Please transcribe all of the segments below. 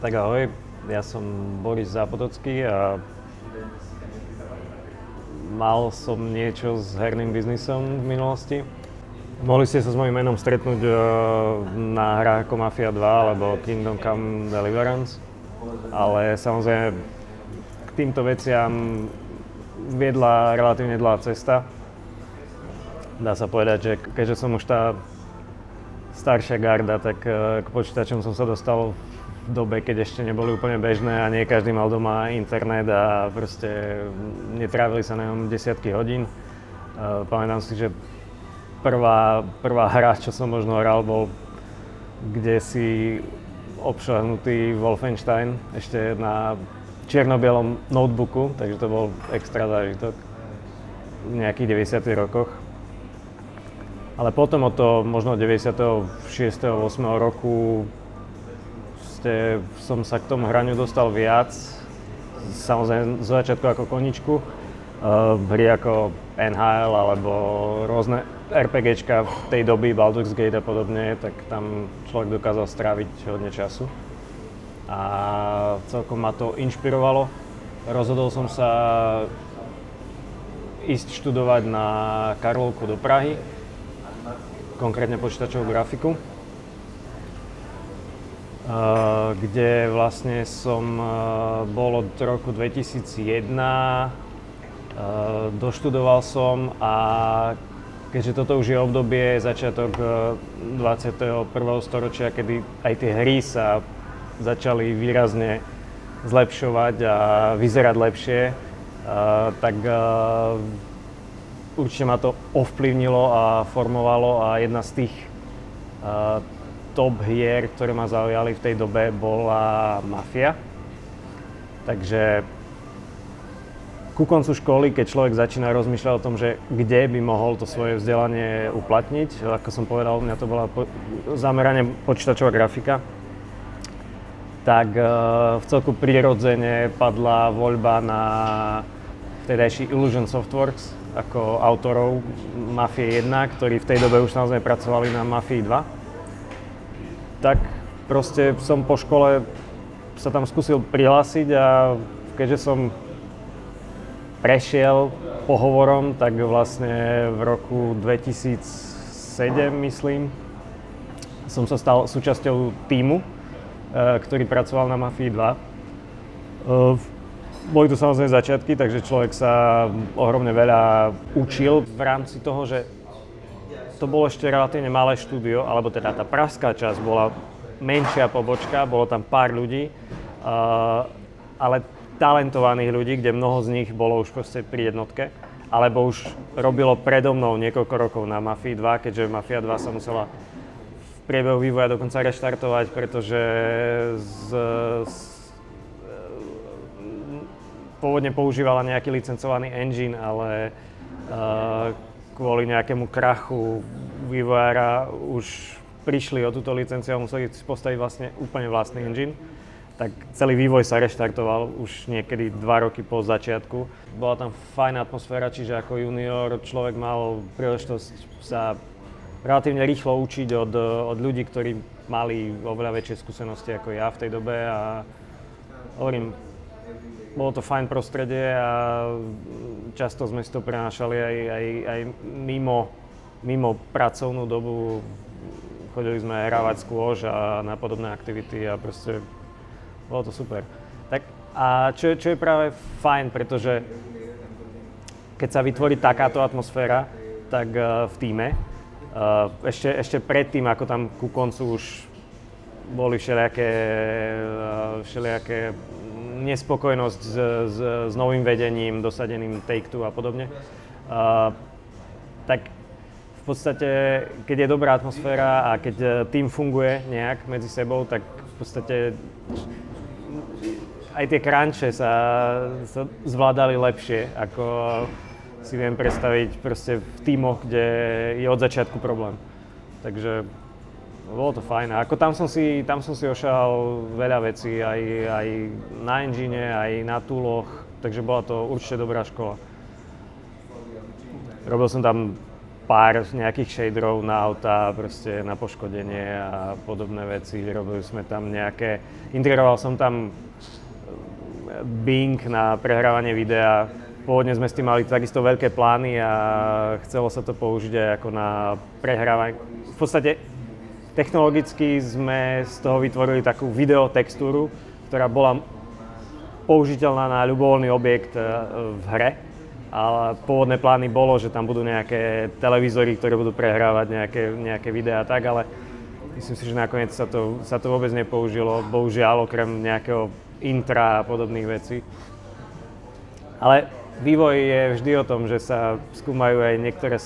Tak ahoj, ja som Boris Zápotocký a mal som niečo s herným biznisom v minulosti. Mohli ste sa s mojím menom stretnúť uh, na hrách ako Mafia 2 alebo Kingdom Come Deliverance, ale samozrejme k týmto veciam viedla relatívne dlhá cesta. Dá sa povedať, že keďže som už tá staršia garda, tak uh, k počítačom som sa dostal v dobe, keď ešte neboli úplne bežné a nie každý mal doma internet a proste netrávili sa na ňom desiatky hodín. Pamätám si, že prvá, prvá hra, čo som možno hral, bol kde si obšahnutý Wolfenstein ešte na čierno-bielom notebooku, takže to bol extra zážitok v nejakých 90. rokoch. Ale potom od toho možno 96. 8. roku proste som sa k tomu hraniu dostal viac. Samozrejme z začiatku ako koničku. Uh, hry ako NHL alebo rôzne RPGčka v tej doby, Baldur's Gate a podobne, tak tam človek dokázal stráviť hodne času. A celkom ma to inšpirovalo. Rozhodol som sa ísť študovať na Karlovku do Prahy, konkrétne počítačovú grafiku kde vlastne som bol od roku 2001, doštudoval som a keďže toto už je obdobie začiatok 21. storočia, kedy aj tie hry sa začali výrazne zlepšovať a vyzerať lepšie, tak určite ma to ovplyvnilo a formovalo a jedna z tých top hier, ktoré ma zaujali v tej dobe, bola Mafia. Takže ku koncu školy, keď človek začína rozmýšľať o tom, že kde by mohol to svoje vzdelanie uplatniť, ako som povedal, u mňa to bola po- zameranie počítačová grafika, tak uh, v celku prirodzene padla voľba na vtedajší Illusion Softworks ako autorov Mafie 1, ktorí v tej dobe už naozaj pracovali na Mafii 2 tak proste som po škole sa tam skúsil prihlásiť a keďže som prešiel pohovorom, tak vlastne v roku 2007, myslím, som sa stal súčasťou týmu, e, ktorý pracoval na Mafii 2. E, boli to samozrejme začiatky, takže človek sa ohromne veľa učil v rámci toho, že to bolo ešte relatívne malé štúdio, alebo teda tá pražská časť bola menšia pobočka, bolo tam pár ľudí, uh, ale talentovaných ľudí, kde mnoho z nich bolo už proste pri jednotke, alebo už robilo predo mnou niekoľko rokov na Mafii 2, keďže Mafia 2 sa musela v priebehu vývoja dokonca reštartovať, pretože z, z, pôvodne používala nejaký licencovaný engine, ale uh, kvôli nejakému krachu vývojára už prišli o túto licenciu a museli postaviť vlastne úplne vlastný engine. Tak celý vývoj sa reštartoval už niekedy dva roky po začiatku. Bola tam fajná atmosféra, čiže ako junior človek mal príležitosť sa relatívne rýchlo učiť od, od ľudí, ktorí mali oveľa väčšie skúsenosti ako ja v tej dobe a hovorím, bolo to fajn prostredie a často sme si to prenášali aj, aj, aj mimo, mimo pracovnú dobu. Chodili sme hrávať skôž a na podobné aktivity a proste bolo to super. Tak a čo, čo je práve fajn, pretože keď sa vytvorí takáto atmosféra, tak uh, v týme, uh, ešte, ešte predtým, ako tam ku koncu už boli všelijaké, uh, všelijaké nespokojnosť s, s, s novým vedením, dosadeným Take-Two a podobne, uh, tak v podstate, keď je dobrá atmosféra a keď e, tým funguje nejak medzi sebou, tak v podstate aj tie crunche sa, sa zvládali lepšie, ako si viem predstaviť proste v týmoch, kde je od začiatku problém. Takže bolo to fajn. Ako tam som si, tam som si ošal veľa vecí, aj, aj na engine, aj na túloch, takže bola to určite dobrá škola. Robil som tam pár nejakých shaderov na auta, proste na poškodenie a podobné veci. Robili sme tam nejaké, integroval som tam Bing na prehrávanie videa. Pôvodne sme s tým mali takisto veľké plány a chcelo sa to použiť aj ako na prehrávanie. V podstate technologicky sme z toho vytvorili takú videotextúru, ktorá bola použiteľná na ľubovoľný objekt e, v hre ale pôvodné plány bolo, že tam budú nejaké televízory, ktoré budú prehrávať nejaké, nejaké videá a tak, ale myslím si, že nakoniec sa to, sa to vôbec nepoužilo, bohužiaľ, okrem nejakého intra a podobných vecí. Ale vývoj je vždy o tom, že sa skúmajú aj niektoré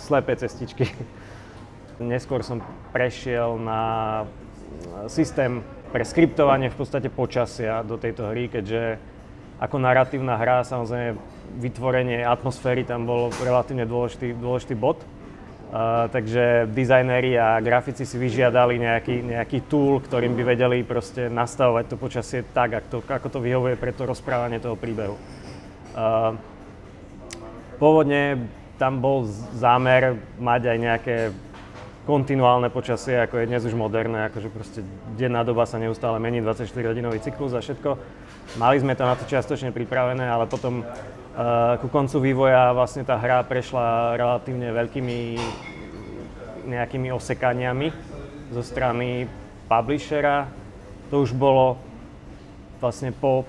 slepé cestičky. Neskôr som prešiel na systém pre skriptovanie v podstate počasia do tejto hry, keďže ako narratívna hra samozrejme vytvorenie atmosféry tam bol relatívne dôležitý, dôležitý bod. Uh, takže dizajnéri a grafici si vyžiadali nejaký, nejaký tool, ktorým by vedeli proste nastavovať to počasie tak, ako to, ako to vyhovuje pre to rozprávanie toho príbehu. Uh, pôvodne tam bol zámer mať aj nejaké kontinuálne počasie, ako je dnes už moderné, akože proste denná doba sa neustále mení, 24-hodinový cyklus a všetko. Mali sme to na to čiastočne pripravené, ale potom uh, ku koncu vývoja vlastne tá hra prešla relatívne veľkými nejakými osekaniami zo strany publishera. To už bolo vlastne po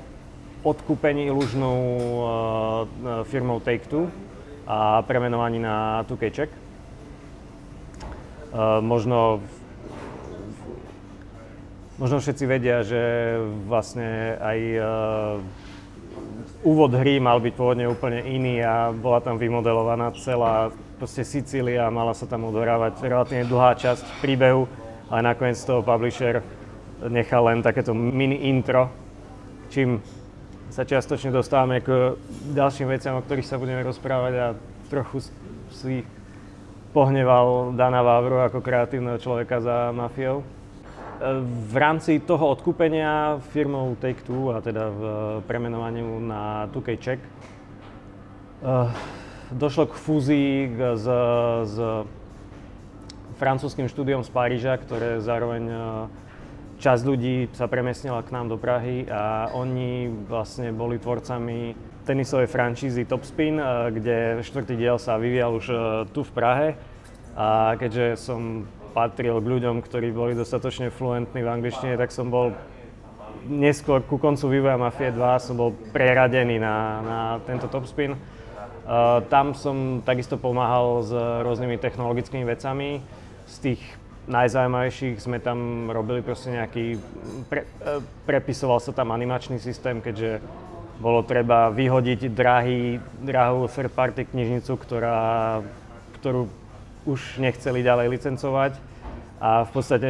odkúpení ilužnou uh, firmou Take-Two a premenovaní na 2K Check. Uh, možno Možno všetci vedia, že vlastne aj uh, úvod hry mal byť pôvodne úplne iný a bola tam vymodelovaná celá proste Sicília, mala sa tam odohrávať relatívne dlhá časť príbehu, ale nakoniec toho publisher nechal len takéto mini intro, čím sa čiastočne dostávame k ďalším veciam, o ktorých sa budeme rozprávať a trochu si pohneval Dana Vávru ako kreatívneho človeka za mafiou. V rámci toho odkúpenia firmou Take-Two a teda v premenovaniu na 2K Check eh, došlo k fúzii s, s francúzským štúdiom z Paríža, ktoré zároveň eh, časť ľudí sa premiestnila k nám do Prahy a oni vlastne boli tvorcami tenisovej franšízy Topspin, eh, kde štvrtý diel sa vyvíjal už tu v Prahe. A keďže som patril k ľuďom, ktorí boli dostatočne fluentní v angličtine, tak som bol neskôr ku koncu vývoja Mafie 2 som bol preradený na, na tento topspin. Uh, tam som takisto pomáhal s rôznymi technologickými vecami. Z tých najzaujímavejších sme tam robili proste nejaký, pre, prepisoval sa tam animačný systém, keďže bolo treba vyhodiť drahý, drahú third party knižnicu, ktorá, ktorú už nechceli ďalej licencovať a v podstate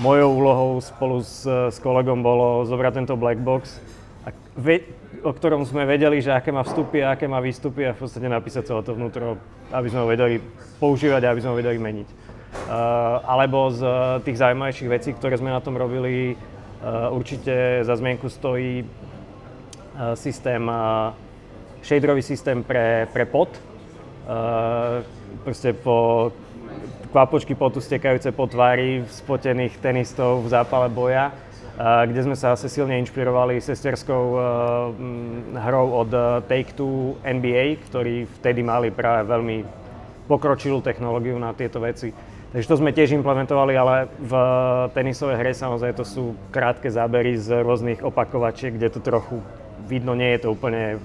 mojou úlohou spolu s, s kolegom bolo zobrať tento black box, a ve, o ktorom sme vedeli, že aké má vstupy a aké má výstupy a v podstate napísať celé to vnútro, aby sme ho vedeli používať a aby sme ho vedeli meniť. Uh, alebo z tých zaujímavejších vecí, ktoré sme na tom robili, uh, určite za zmienku stojí systém, uh, shaderový systém pre, pre pot. Uh, proste po kvapočky potu stekajúce po tvári spotených tenistov v zápale boja, kde sme sa asi silne inšpirovali sesterskou uh, hrou od Take-Two NBA, ktorí vtedy mali práve veľmi pokročilú technológiu na tieto veci. Takže to sme tiež implementovali, ale v tenisovej hre samozrejme to sú krátke zábery z rôznych opakovačiek, kde to trochu vidno, nie je to úplne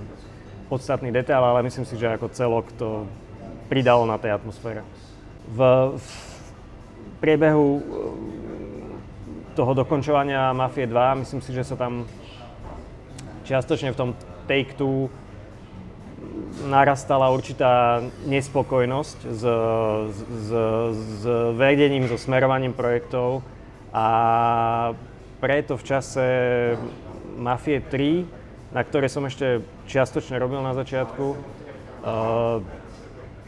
podstatný detail, ale myslím si, že ako celok to pridalo na tej atmosfére. V, v priebehu eh, toho dokončovania Mafie 2, myslím si, že sa tam čiastočne v tom Take-Two narastala určitá nespokojnosť s, s, s vedením, so smerovaním projektov a preto v čase Mafie 3, na ktoré som ešte čiastočne robil na začiatku, uh,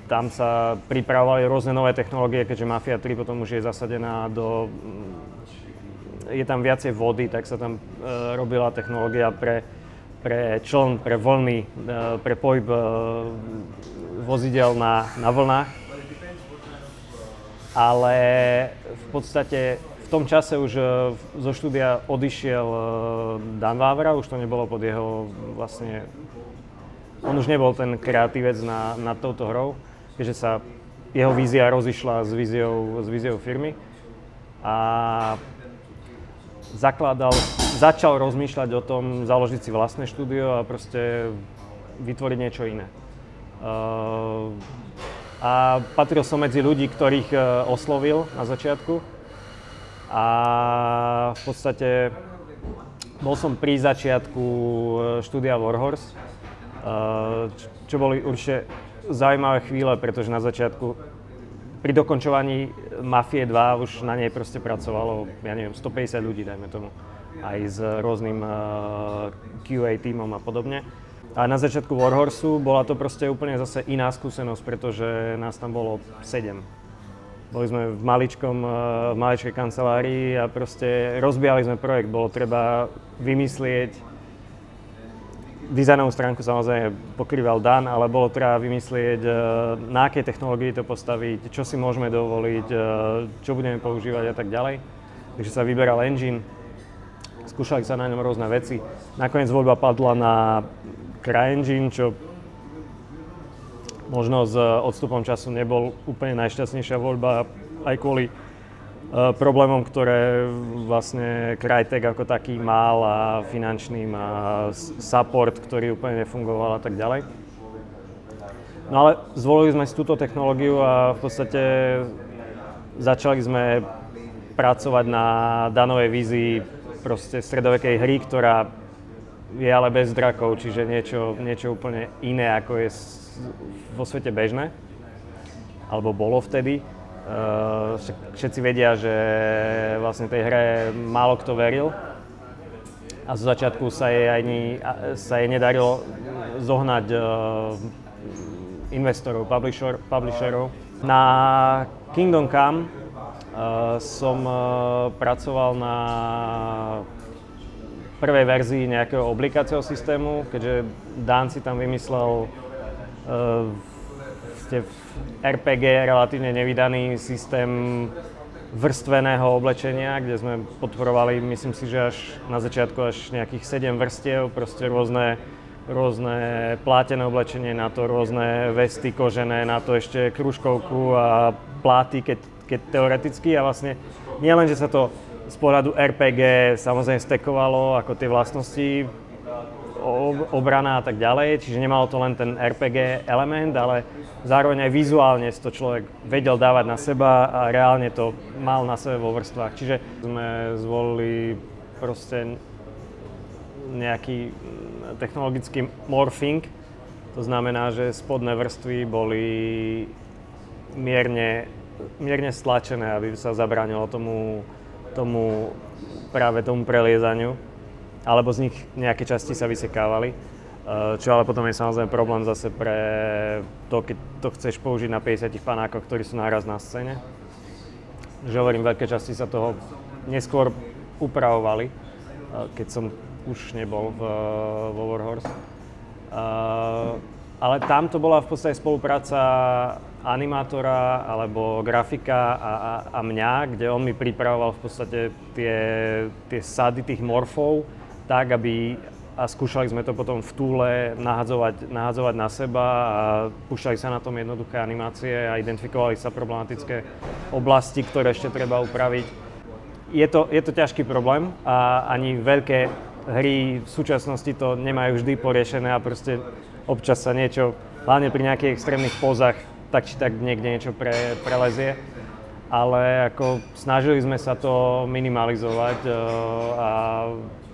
tam sa pripravovali rôzne nové technológie, keďže Mafia 3 potom už je zasadená do... Mm, je tam viacej vody, tak sa tam e, robila technológia pre, pre čln, pre vlny, e, pre pohyb e, vozidel na, na vlnách. ale v podstate v tom čase už zo štúdia odišiel Dan Vávra, už to nebolo pod jeho vlastne... On už nebol ten kreatívec na, nad touto hrou, keďže sa jeho vízia rozišla s víziou, s víziou firmy. A zakladal, začal rozmýšľať o tom, založiť si vlastné štúdio a proste vytvoriť niečo iné. Uh, a patril som medzi ľudí, ktorých uh, oslovil na začiatku. A v podstate bol som pri začiatku uh, štúdia Warhorse, čo boli určite zaujímavé chvíle, pretože na začiatku pri dokončovaní Mafie 2 už na nej proste pracovalo, ja neviem, 150 ľudí, dajme tomu, aj s rôznym eh, QA týmom a podobne. A na začiatku Warhorsu bola to proste úplne zase iná skúsenosť, pretože nás tam bolo 7. Boli sme v maličkom, eh, v maličkej kancelárii a proste rozbijali sme projekt. Bolo treba vymyslieť dizajnovú stránku samozrejme pokrýval Dan, ale bolo treba vymyslieť, e, na akej technológii to postaviť, čo si môžeme dovoliť, e, čo budeme používať a tak ďalej. Takže sa vyberal engine, skúšali sa na ňom rôzne veci. Nakoniec voľba padla na CryEngine, čo možno s odstupom času nebol úplne najšťastnejšia voľba aj kvôli Eh, problémom, ktoré vlastne Crytek ako taký mal a finančným a support, ktorý úplne nefungoval a tak ďalej. No ale zvolili sme si túto technológiu a v podstate začali sme pracovať na danovej vízii proste stredovekej hry, ktorá je ale bez drakov, čiže niečo, niečo úplne iné, ako je vo svete bežné, alebo bolo vtedy. Uh, všetci vedia, že vlastne tej hre málo kto veril a zo začiatku sa jej, ani, sa jej nedarilo zohnať uh, investorov, publisher, publisherov. Na Kingdom Come uh, som pracoval na prvej verzii nejakého oblikacieho systému, keďže Dan si tam vymyslel uh, v RPG relatívne nevydaný systém vrstveného oblečenia, kde sme podporovali, myslím si, že až na začiatku až nejakých 7 vrstiev, proste rôzne, rôzne plátené oblečenie, na to rôzne vesty kožené, na to ešte kružkovku a pláty, keď, keď teoreticky. A vlastne nielen, že sa to z pohľadu RPG samozrejme stekovalo ako tie vlastnosti obrana a tak ďalej, čiže nemalo to len ten RPG element, ale zároveň aj vizuálne to človek vedel dávať na seba a reálne to mal na sebe vo vrstvách. Čiže sme zvolili proste nejaký technologický morphing, to znamená, že spodné vrstvy boli mierne, mierne stlačené, aby sa zabránilo tomu, tomu práve tomu preliezaniu alebo z nich nejaké časti sa vysekávali. Eh, čo ale potom je samozrejme problém zase pre to, keď to chceš použiť na 50 panákoch, ktorí sú náraz na scéne. Že hovorím, veľké časti sa toho neskôr upravovali, eh, keď som už nebol v, vo Warhorse. Uh, ale tam to bola v podstate spolupráca animátora alebo grafika a, a, a mňa, kde on mi pripravoval v podstate tie, tie sady tých morfov, tak, aby a skúšali sme to potom v túle nahadzovať, nahadzovať na seba a púšťali sa na tom jednoduché animácie a identifikovali sa problematické oblasti, ktoré ešte treba upraviť. Je to, je to ťažký problém a ani veľké hry v súčasnosti to nemajú vždy poriešené a proste občas sa niečo, hlavne pri nejakých extrémnych pozách, tak či tak niekde niečo pre, prelezie. Ale ako snažili sme sa to minimalizovať uh, a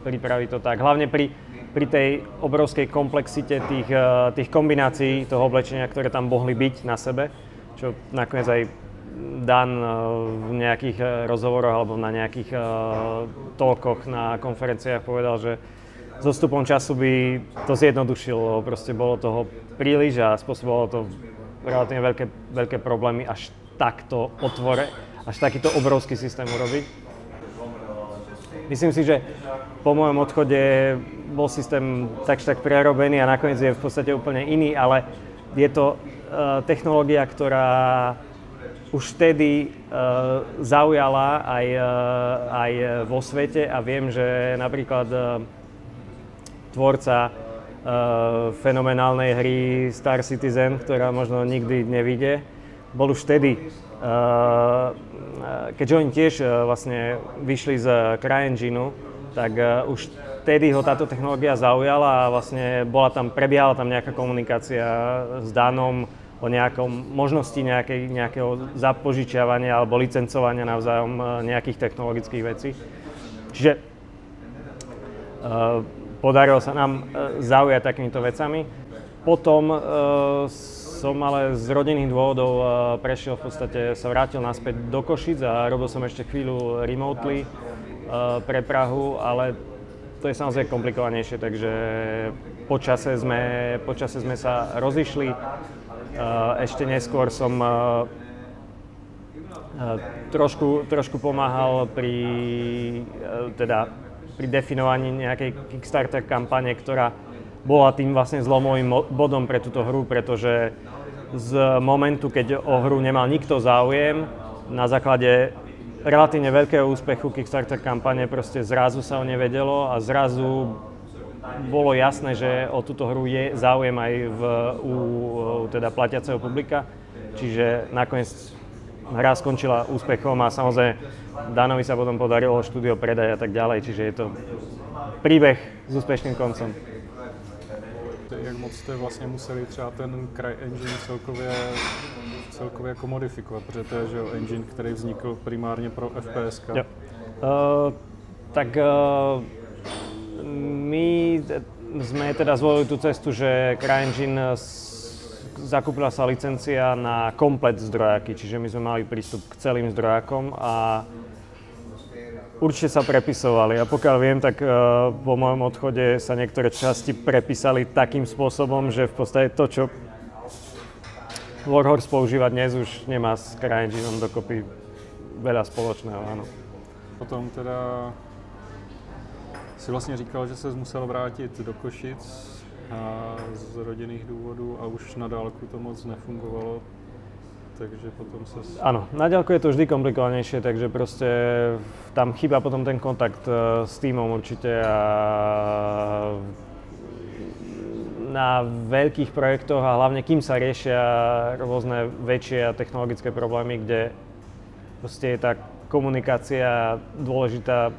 pripraviť to tak. Hlavne pri, pri tej obrovskej komplexite tých, eh, tých kombinácií toho oblečenia, ktoré tam mohli byť na sebe, čo nakoniec aj Dan eh, v nejakých eh, rozhovoroch alebo na nejakých toľkoch na konferenciách povedal, že so stupom času by to zjednodušilo, proste bolo toho príliš a spôsobovalo to relatívne veľké, veľké problémy až takto otvore, až takýto obrovský systém urobiť. Myslím si, že po mojom odchode bol systém takž tak prerobený a nakoniec je v podstate úplne iný, ale je to uh, technológia, ktorá už vtedy uh, zaujala aj, uh, aj vo svete a viem, že napríklad tvorca fenomenálnej hry Star Citizen, ktorá možno nikdy nevidie, bol už vtedy, keďže oni tiež uh, vlastne vyšli z CryEngineu, tak uh, už vtedy ho táto technológia zaujala a vlastne bola tam, prebiehala tam nejaká komunikácia s Danom, o nejakom možnosti nejakej, nejakého zapožičiavania alebo licencovania navzájom nejakých technologických vecí. Čiže podarilo sa nám zaujať takýmito vecami. Potom som ale z rodinných dôvodov uh, prešiel v podstate, sa vrátil naspäť do Košic a robil som ešte chvíľu remotely uh, pre Prahu, ale to je samozrejme komplikovanejšie, takže počase sme, počase sme sa rozišli. Eh, ešte neskôr som trošku, trošku pomáhal pri, teda, pri definovaní nejakej Kickstarter kampane, ktorá bola tým vlastne zlomovým bodom pre túto hru, pretože z momentu, keď o hru nemal nikto záujem, na základe relatívne veľkého úspechu Kickstarter kampane proste zrazu sa o nevedelo a zrazu bolo jasné, že o túto hru je záujem aj v, u teda platiaceho publika, čiže nakoniec hra skončila úspechom a samozrejme Danovi sa potom podarilo štúdio predať a tak ďalej, čiže je to príbeh s úspešným koncom. Jak moc jste vlastně museli třeba ten CryEngine celkově, celkově jako modifikovat, protože to je že engine, který vznikl primárně pro FPS. Uh, tak uh, my sme teda zvolili tú cestu, že CryEngine zakúpila sa licencia na komplet zdrojáky, čiže my sme mali prístup k celým zdrojákom a určite sa prepisovali. A pokiaľ viem, tak po mojom odchode sa niektoré časti prepísali takým spôsobom, že v podstate to, čo Warhorse používa dnes, už nemá s CryEngineom dokopy veľa spoločného, áno. Potom teda si vlastně říkal, že se musel vrátit do Košic a z rodinných důvodů a už na dálku to moc nefungovalo, takže potom sa... Áno, na ďalku je to vždy komplikovanejšie, takže proste tam chýba potom ten kontakt e, s týmom určite a na veľkých projektoch a hlavne kým sa riešia rôzne väčšie a technologické problémy, kde proste je tá komunikácia dôležitá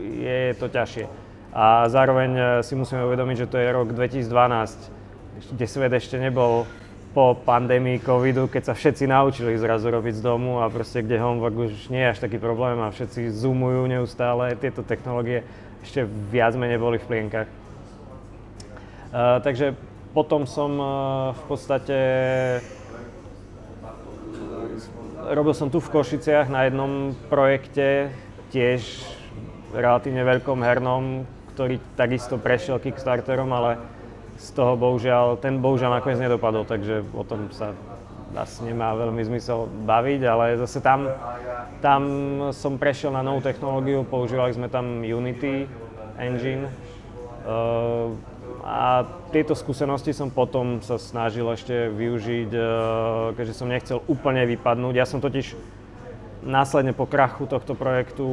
je to ťažšie. A zároveň e, si musíme uvedomiť, že to je rok 2012, kde svet ešte nebol po pandémii covidu, keď sa všetci naučili zrazu robiť z domu a proste kde homework už nie je až taký problém a všetci zoomujú neustále, tieto technológie ešte viac menej boli v plienkach. Uh, takže potom som uh, v podstate robil som tu v Košiciach na jednom projekte, tiež relatívne veľkom hernom, ktorý takisto prešiel Kickstarterom, ale z toho bohužiaľ, ten bohužiaľ nakoniec nedopadol, takže o tom sa asi nemá veľmi zmysel baviť, ale zase tam, tam som prešiel na novú technológiu, používali sme tam Unity engine uh, a tieto skúsenosti som potom sa snažil ešte využiť, uh, keďže som nechcel úplne vypadnúť. Ja som totiž následne po krachu tohto projektu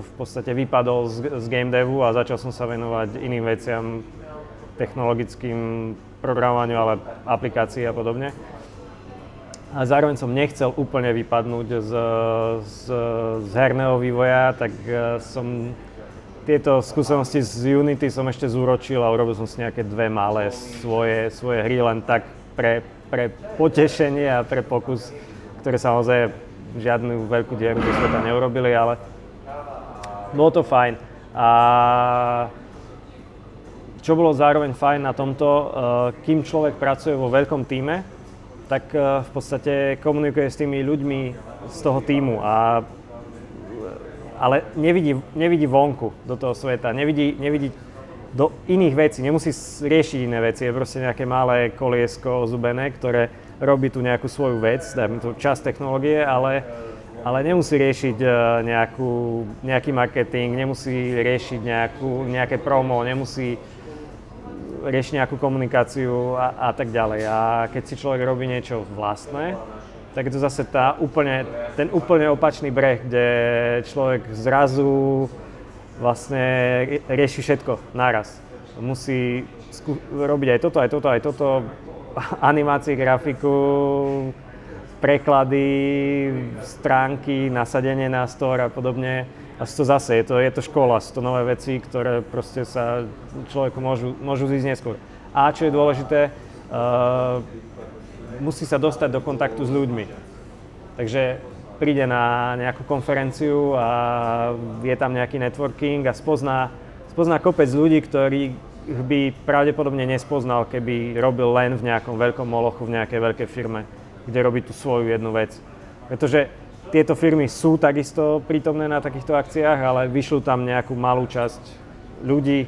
v podstate vypadol z, z game devu a začal som sa venovať iným veciam, technologickým programovaniu, ale aplikácií a podobne. A zároveň som nechcel úplne vypadnúť z, z, z herného vývoja, tak e, som tieto skúsenosti z Unity som ešte zúročil a urobil som si nejaké dve malé svoje, svoje hry len tak pre, pre potešenie a pre pokus, ktoré samozrejme žiadnu veľkú dieru do sveta neurobili, ale bolo to fajn. A čo bolo zároveň fajn na tomto, eh, kým človek pracuje vo veľkom týme, tak eh, v podstate komunikuje s tými ľuďmi z toho týmu a ale nevidí, nevidí vonku do toho sveta, nevidí, nevidí do iných vecí, nemusí riešiť iné veci, je proste nejaké malé koliesko zubené, ktoré robí tu nejakú svoju vec, dajme tu čas technológie, ale, ale nemusí riešiť nejakú, nejaký marketing, nemusí riešiť nejakú, nejaké promo, nemusí riešiť nejakú komunikáciu a, a tak ďalej. A keď si človek robí niečo vlastné, tak je to zase tá úplne, ten úplne opačný breh, kde človek zrazu vlastne rieši všetko naraz. Musí skú- robiť aj toto, aj toto, aj toto, animácie, grafiku, preklady, stránky, nasadenie na store a podobne. A to zase, je to, je to škola, sú to nové veci, ktoré proste sa človeku môžu, môžu zísť neskôr. A čo je dôležité, uh, musí sa dostať do kontaktu s ľuďmi. Takže príde na nejakú konferenciu a je tam nejaký networking a spozná, spozná kopec ľudí, ktorí by pravdepodobne nespoznal, keby robil len v nejakom veľkom molochu, v nejakej veľkej firme, kde robí tú svoju jednu vec. Pretože tieto firmy sú takisto prítomné na takýchto akciách, ale vyšľú tam nejakú malú časť ľudí,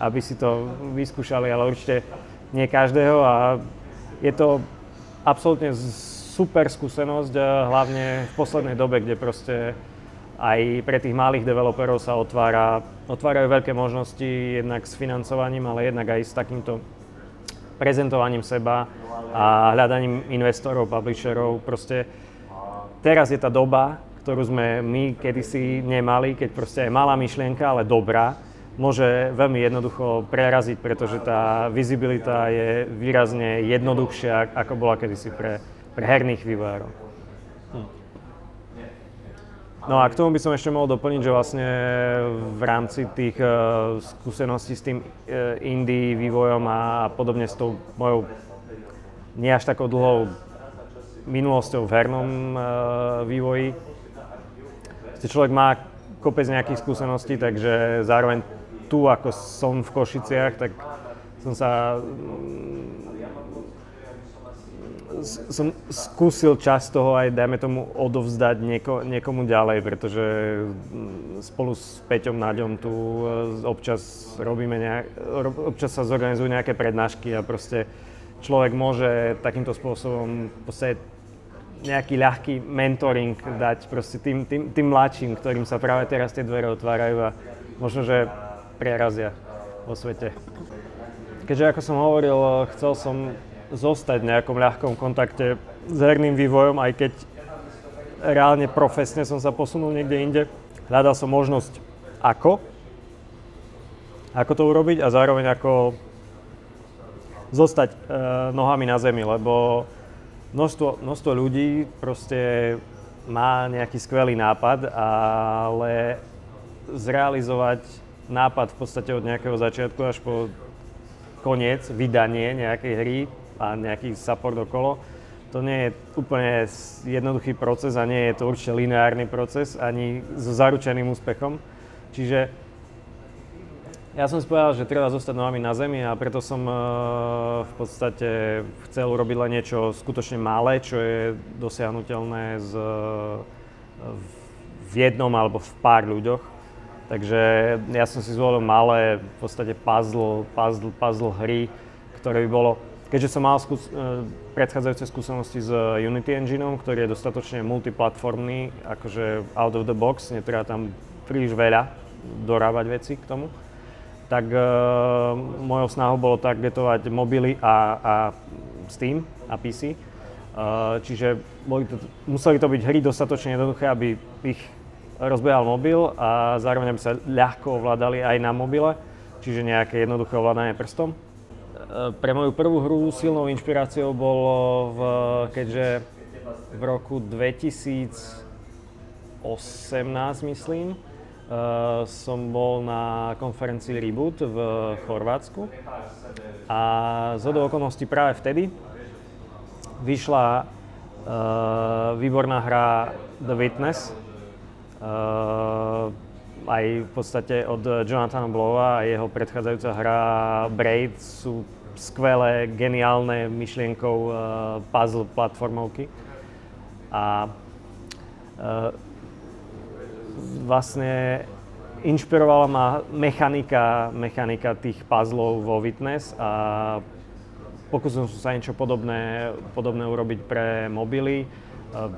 aby si to vyskúšali, ale určite nie každého a je to absolútne super skúsenosť, hlavne v poslednej dobe, kde proste aj pre tých malých developerov sa otvára, otvárajú veľké možnosti jednak s financovaním, ale jednak aj s takýmto prezentovaním seba a hľadaním investorov, publisherov. Proste teraz je tá doba, ktorú sme my kedysi nemali, keď proste je malá myšlienka, ale dobrá, môže veľmi jednoducho preraziť, pretože tá vizibilita je výrazne jednoduchšia, ako bola kedysi pre, pre herných vývojárov. No a k tomu by som ešte mohol doplniť, že vlastne v rámci tých uh, skúseností s tým uh, indie vývojom a podobne s tou mojou nie až takou dlhou minulosťou v hernom uh, vývoji, človek má kopec nejakých skúseností, takže zároveň tu, ako som v Košiciach, tak som sa som skúsil čas toho aj, dajme tomu, odovzdať nieko, niekomu ďalej, pretože spolu s Peťom Naďom tu e, občas robíme nejak, občas sa zorganizujú nejaké prednášky a proste človek môže takýmto spôsobom v nejaký ľahký mentoring dať proste tým, tým, tým mladším, ktorým sa práve teraz tie dvere otvárajú a možno, že prerazia vo svete. Keďže, ako som hovoril, chcel som zostať v nejakom ľahkom kontakte s herným vývojom, aj keď reálne profesne som sa posunul niekde inde. Hľadal som možnosť ako, ako to urobiť a zároveň ako zostať e, nohami na zemi, lebo množstvo, množstvo ľudí proste má nejaký skvelý nápad, ale zrealizovať nápad v podstate od nejakého začiatku až po koniec, vydanie nejakej hry a nejaký support okolo. To nie je úplne jednoduchý proces a nie je to určite lineárny proces ani so zaručeným úspechom. Čiže ja som si povedal, že treba zostať nohami na zemi a preto som uh, v podstate chcel urobiť len niečo skutočne malé, čo je dosiahnutelné z, v jednom alebo v pár ľuďoch. Takže ja som si zvolil malé, v podstate puzzle, puzzle, puzzle hry, ktoré by bolo, keďže som mal skús- e, predchádzajúce skúsenosti s Unity Engineom, ktorý je dostatočne multiplatformný, akože out of the box, netreba tam príliš veľa dorábať veci k tomu, tak uh, mojou snahou bolo targetovať mobily a, a Steam a PC. E, čiže boli to, museli to byť hry dostatočne jednoduché, aby ich rozbehal mobil a zároveň aby sa ľahko ovládali aj na mobile, čiže nejaké jednoduché ovládanie prstom. E, pre moju prvú hru silnou inšpiráciou bolo, v, keďže v roku 2018, myslím, Uh, som bol na konferencii Reboot v Chorvátsku a z okolností práve vtedy vyšla uh, výborná hra The Witness, Uh, aj v podstate od Jonathana Blowa a jeho predchádzajúca hra Braid sú skvelé, geniálne myšlienkou uh, puzzle platformovky. A uh, vlastne inšpirovala ma mechanika, mechanika tých puzzlov vo Witness a pokúsil som sa niečo podobné, podobné urobiť pre mobily. Uh,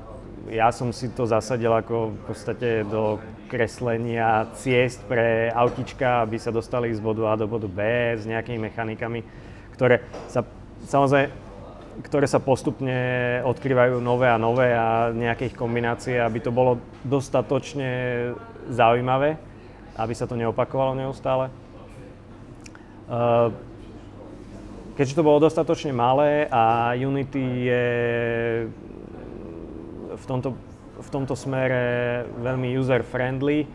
ja som si to zasadil ako v podstate do kreslenia ciest pre autička, aby sa dostali z bodu A do bodu B s nejakými mechanikami, ktoré sa samozrejme ktoré sa postupne odkrývajú nové a nové a nejaké ich kombinácie, aby to bolo dostatočne zaujímavé, aby sa to neopakovalo neustále. Keďže to bolo dostatočne malé a Unity je v tomto, v tomto smere veľmi user-friendly,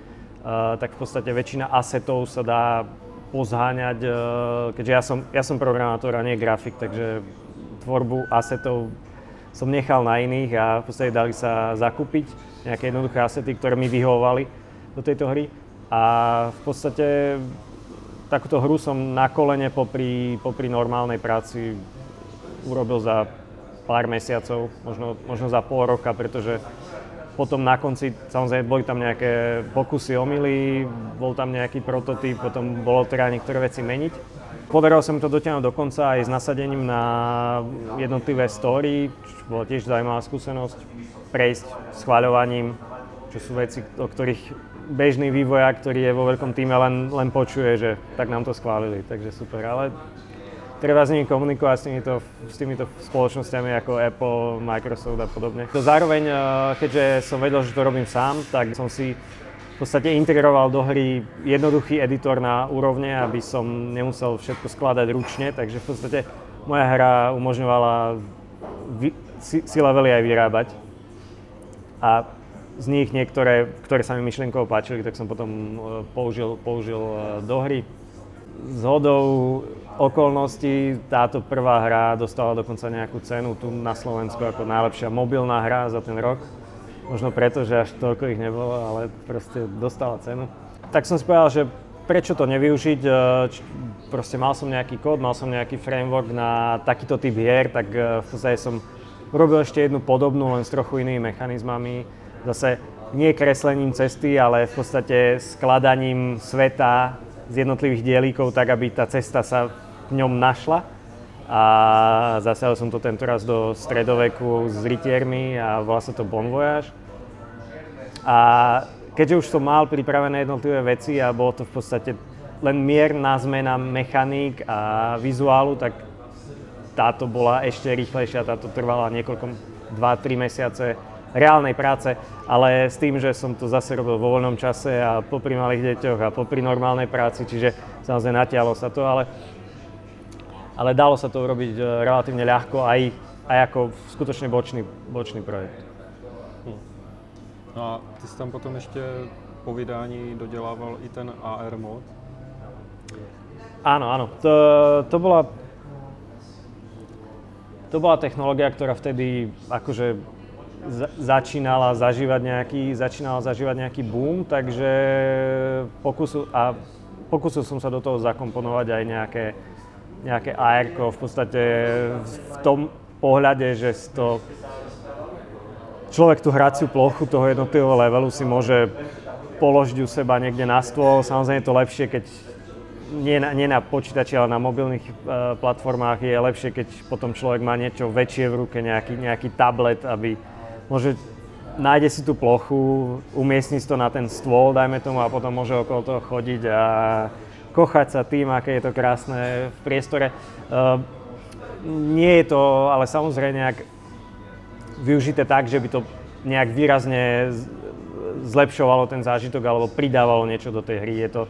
tak v podstate väčšina asetov sa dá pozháňať, keďže ja som, ja som programátor a nie grafik, takže tvorbu asetov som nechal na iných a v podstate dali sa zakúpiť nejaké jednoduché asety, ktoré mi vyhovovali do tejto hry. A v podstate takúto hru som na kolene popri, popri normálnej práci urobil za pár mesiacov, možno, možno za pol roka, pretože potom na konci, samozrejme, boli tam nejaké pokusy, omily, bol tam nejaký prototyp, potom bolo teda niektoré veci meniť. Podarilo sa mi to dotiahnuť do konca aj s nasadením na jednotlivé story, čo bola tiež zaujímavá skúsenosť, prejsť schváľovaním, čo sú veci, o ktorých bežný vývojak, ktorý je vo veľkom týme, len, len počuje, že tak nám to schválili, takže super. Ale treba s nimi komunikovať s týmito, s týmito spoločnosťami ako Apple, Microsoft a podobne. To zároveň, eh, keďže som vedel, že to robím sám, tak som si v podstate integroval do hry jednoduchý editor na úrovne, aby som nemusel všetko skladať ručne, takže v podstate moja hra umožňovala vy, si, si levely aj vyrábať. A z nich niektoré, ktoré sa mi myšlienkovo páčili, tak som potom e, použil, použil e, do hry. Z hodou okolností táto prvá hra dostala dokonca nejakú cenu tu na Slovensku ako najlepšia mobilná hra za ten rok Možno preto, že až toľko ich nebolo, ale proste dostala cenu. Tak som si povedal, že prečo to nevyužiť, e, proste mal som nejaký kód, mal som nejaký framework na takýto typ hier, tak e, v podstate som urobil ešte jednu podobnú, len s trochu inými mechanizmami. Zase nie kreslením cesty, ale v podstate skladaním sveta z jednotlivých dielíkov, tak aby tá cesta sa v ňom našla a zasiahol som to tento raz do stredoveku s rytiermi a volá sa to Bon Voyage. A keďže už som mal pripravené jednotlivé veci a bolo to v podstate len mierna zmena mechaník a vizuálu, tak táto bola ešte rýchlejšia, táto trvala niekoľko, 2-3 mesiace reálnej práce, ale s tým, že som to zase robil vo voľnom čase a popri malých deťoch a popri normálnej práci, čiže samozrejme natiahlo sa to, ale ale dalo sa to urobiť e, relatívne ľahko aj, aj ako skutočne bočný, bočný projekt. Hm. No a ty si tam potom ešte po vydání dodelával i ten AR mod? Áno, áno. To, to bola to bola technológia, ktorá vtedy akože začínala zažívať nejaký, začínala zažívať nejaký boom, takže pokusil, a pokusil som sa do toho zakomponovať aj nejaké nejaké AR v podstate v tom pohľade, že to človek tú hraciu plochu toho jednotlivého levelu si môže položiť u seba niekde na stôl. Samozrejme je to lepšie, keď nie na, nie na počítači, ale na mobilných e, platformách je lepšie, keď potom človek má niečo väčšie v ruke, nejaký, nejaký tablet, aby môže nájde si tú plochu, umiestni si to na ten stôl, dajme tomu, a potom môže okolo toho chodiť a kochať sa tým, aké je to krásne v priestore. Uh, nie je to ale samozrejme nejak využité tak, že by to nejak výrazne zlepšovalo ten zážitok alebo pridávalo niečo do tej hry. Je to,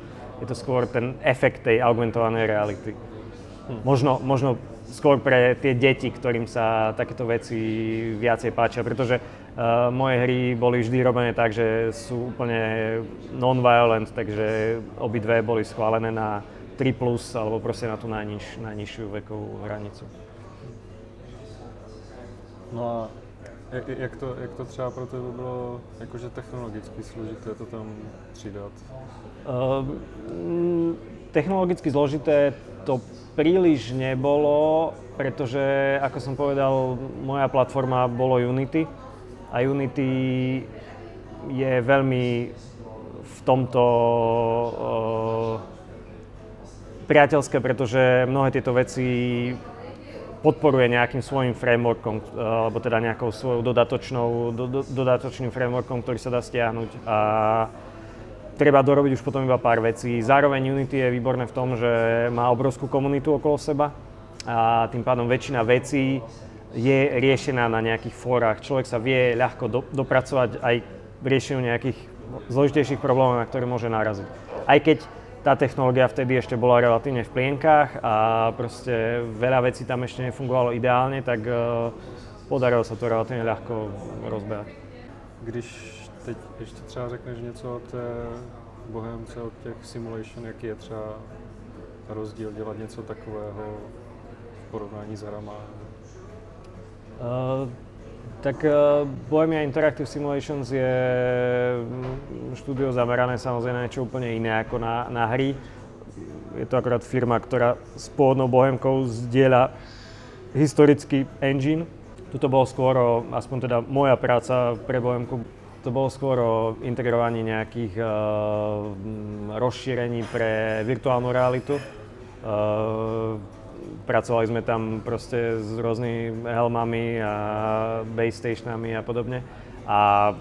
je to skôr ten efekt tej augmentovanej reality. Hm. Možno, možno skôr pre tie deti, ktorým sa takéto veci viacej páčia, pretože moje hry boli vždy robené tak, že sú úplne non-violent, takže obidve boli schválené na 3+, plus, alebo proste na tú najniž, najnižšiu vekovú hranicu. No a jak to, jak to třeba pro tebe bylo jakože technologicky složité to tam přidat? Uh, technologicky zložité to príliš nebolo, pretože, ako som povedal, moja platforma bolo Unity a Unity je veľmi v tomto uh, priateľské, pretože mnohé tieto veci podporuje nejakým svojim frameworkom, uh, alebo teda nejakou svojou dodatočnou, do, do, dodatočným frameworkom, ktorý sa dá stiahnuť. A treba dorobiť už potom iba pár vecí. Zároveň Unity je výborné v tom, že má obrovskú komunitu okolo seba a tým pádom väčšina vecí je riešená na nejakých fórach. Človek sa vie ľahko do, dopracovať aj v riešeniu nejakých zložitejších problémov, na ktoré môže naraziť. Aj keď tá technológia vtedy ešte bola relatívne v plienkách a proste veľa vecí tam ešte nefungovalo ideálne, tak uh, podarilo sa to relatívne ľahko rozbehať. Když teď ještě třeba řekneš něco o té Bohemce, o těch simulation, jaký je třeba rozdíl dělat něco takového v porovnání s hrama? Uh, tak uh, Bohemia Interactive Simulations je mm, štúdio zamerané samozrejme na niečo úplne iné ako na, na hry. Je to akorát firma, ktorá s pôvodnou Bohemkou zdieľa historický engine. Tuto bolo skôr, o, aspoň teda moja práca pre Bohemku, to bolo skôr o integrovaní nejakých uh, rozšírení pre virtuálnu realitu. Uh, pracovali sme tam proste s rôznymi helmami a base stationami a podobne. A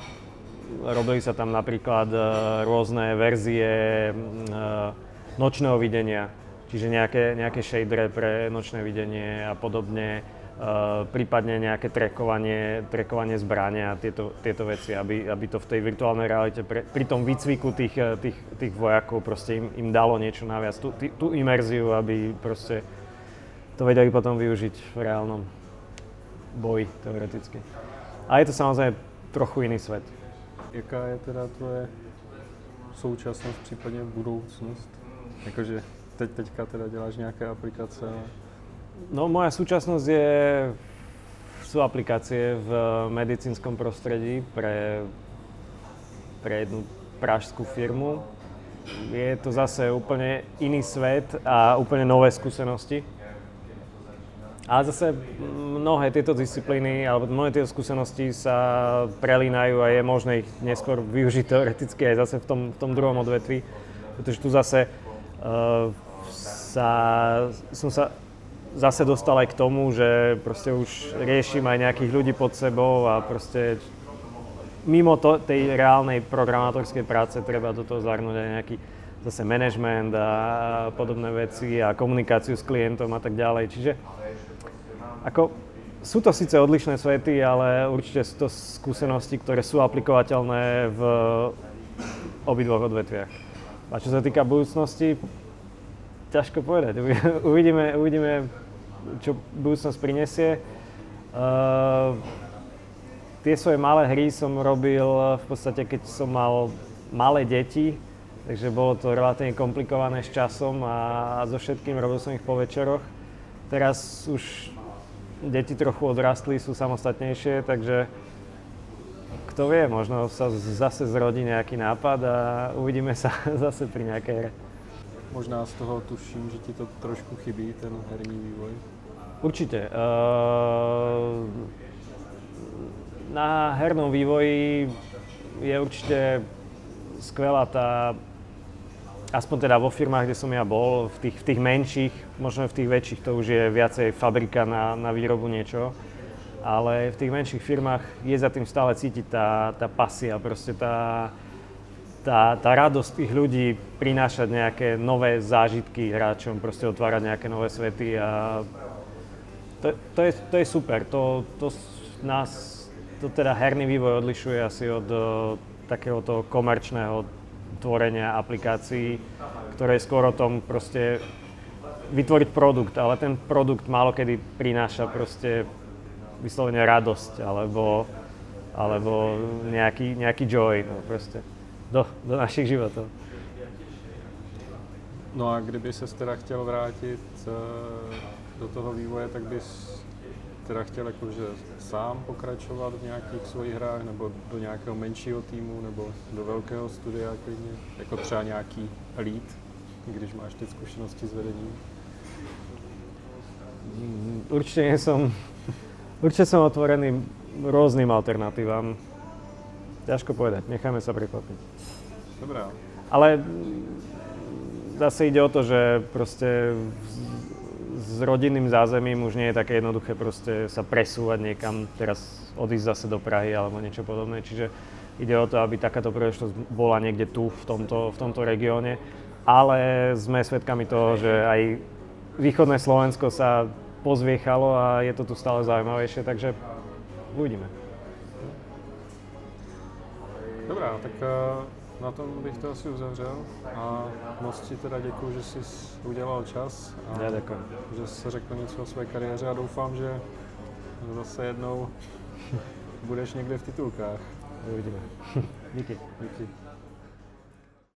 robili sa tam napríklad e, rôzne verzie e, nočného videnia, čiže nejaké, nejaké shadere pre nočné videnie a podobne, Uh, prípadne nejaké trekovanie, trekovanie zbrania a tieto, tieto veci, aby, aby to v tej virtuálnej realite pre, pri tom výcviku tých, tých, tých vojakov proste im, im dalo niečo naviac, tú, tú imerziu, aby proste to vedeli potom využiť v reálnom boji teoreticky. A je to samozrejme trochu iný svet. Jaká je teda tvoje současnost, případně budoucnost? Jakože teď, teďka teda děláš nějaké aplikace? No moja súčasnosť je, sú aplikácie v medicínskom prostredí pre, pre jednu pražskú firmu. Je to zase úplne iný svet a úplne nové skúsenosti a zase mnohé tieto disciplíny alebo mnohé tieto skúsenosti sa prelínajú a je možné ich neskôr využiť teoreticky aj zase v tom, v tom druhom odvetvi. Pretože tu zase uh, sa, som sa zase dostal aj k tomu, že proste už riešim aj nejakých ľudí pod sebou a proste mimo to, tej reálnej programátorskej práce treba do toho zahrnúť aj nejaký zase management a podobné veci a komunikáciu s klientom a tak ďalej. Čiže ako, sú to síce odlišné svety, ale určite sú to skúsenosti, ktoré sú aplikovateľné v obidvoch odvetviach. A čo sa týka budúcnosti, ťažko povedať. Uvidíme, uvidíme čo budúcnosť prinesie. Uh, tie svoje malé hry som robil v podstate, keď som mal malé deti, takže bolo to relatívne komplikované s časom a, a so všetkým robil som ich po večeroch. Teraz už deti trochu odrastli, sú samostatnejšie, takže kto vie, možno sa zase zrodí nejaký nápad a uvidíme sa zase pri nejakej hre. Možná z toho tuším, že ti to trošku chybí, ten herní vývoj. Určite. Uh, na hernom vývoji je určite skvelá tá aspoň teda vo firmách, kde som ja bol, v tých, v tých menších, možno v tých väčších to už je viacej fabrika na, na výrobu niečo, ale v tých menších firmách je za tým stále cítiť tá, tá pasia, proste tá, tá, tá radosť tých ľudí prinášať nejaké nové zážitky hráčom, proste otvárať nejaké nové svety a to, to, je, to je super. To, to nás, to teda herný vývoj odlišuje asi od, od takého toho komerčného tvorenia aplikácií, ktoré je skôr o tom proste vytvoriť produkt, ale ten produkt málo kedy prináša proste vyslovene radosť alebo, alebo nejaký, nejaký joy no proste do, do našich životov. No a kdyby se teda chtěl vrátit eh, do toho vývoje, tak bys teda chtěl jakože sám pokračovat v nějakých svých hrách, nebo do nějakého menšího týmu, nebo do velkého studia klidně, jako třeba nějaký lead, když máš ty zkušenosti s vedením? Určite nie som, určite som otvorený rôznym alternatívam. Ťažko povedať, necháme sa prekvapiť. Dobrá. Ale zase ide o to, že proste s rodinným zázemím už nie je také jednoduché proste sa presúvať niekam, teraz odísť zase do Prahy alebo niečo podobné. Čiže ide o to, aby takáto príležitosť bola niekde tu, v tomto, v tomto regióne. Ale sme svedkami toho, že aj východné Slovensko sa pozviechalo a je to tu stále zaujímavejšie, takže uvidíme. Dobrá, tak eh, na tom bych to asi uzavřel a moc ti teda děkuji, že jsi udělal čas a děkuji. že jsi řekl něco o své kariéře a doufám, že zase jednou budeš někde v titulkách. Uvidíme. Díky. Díky.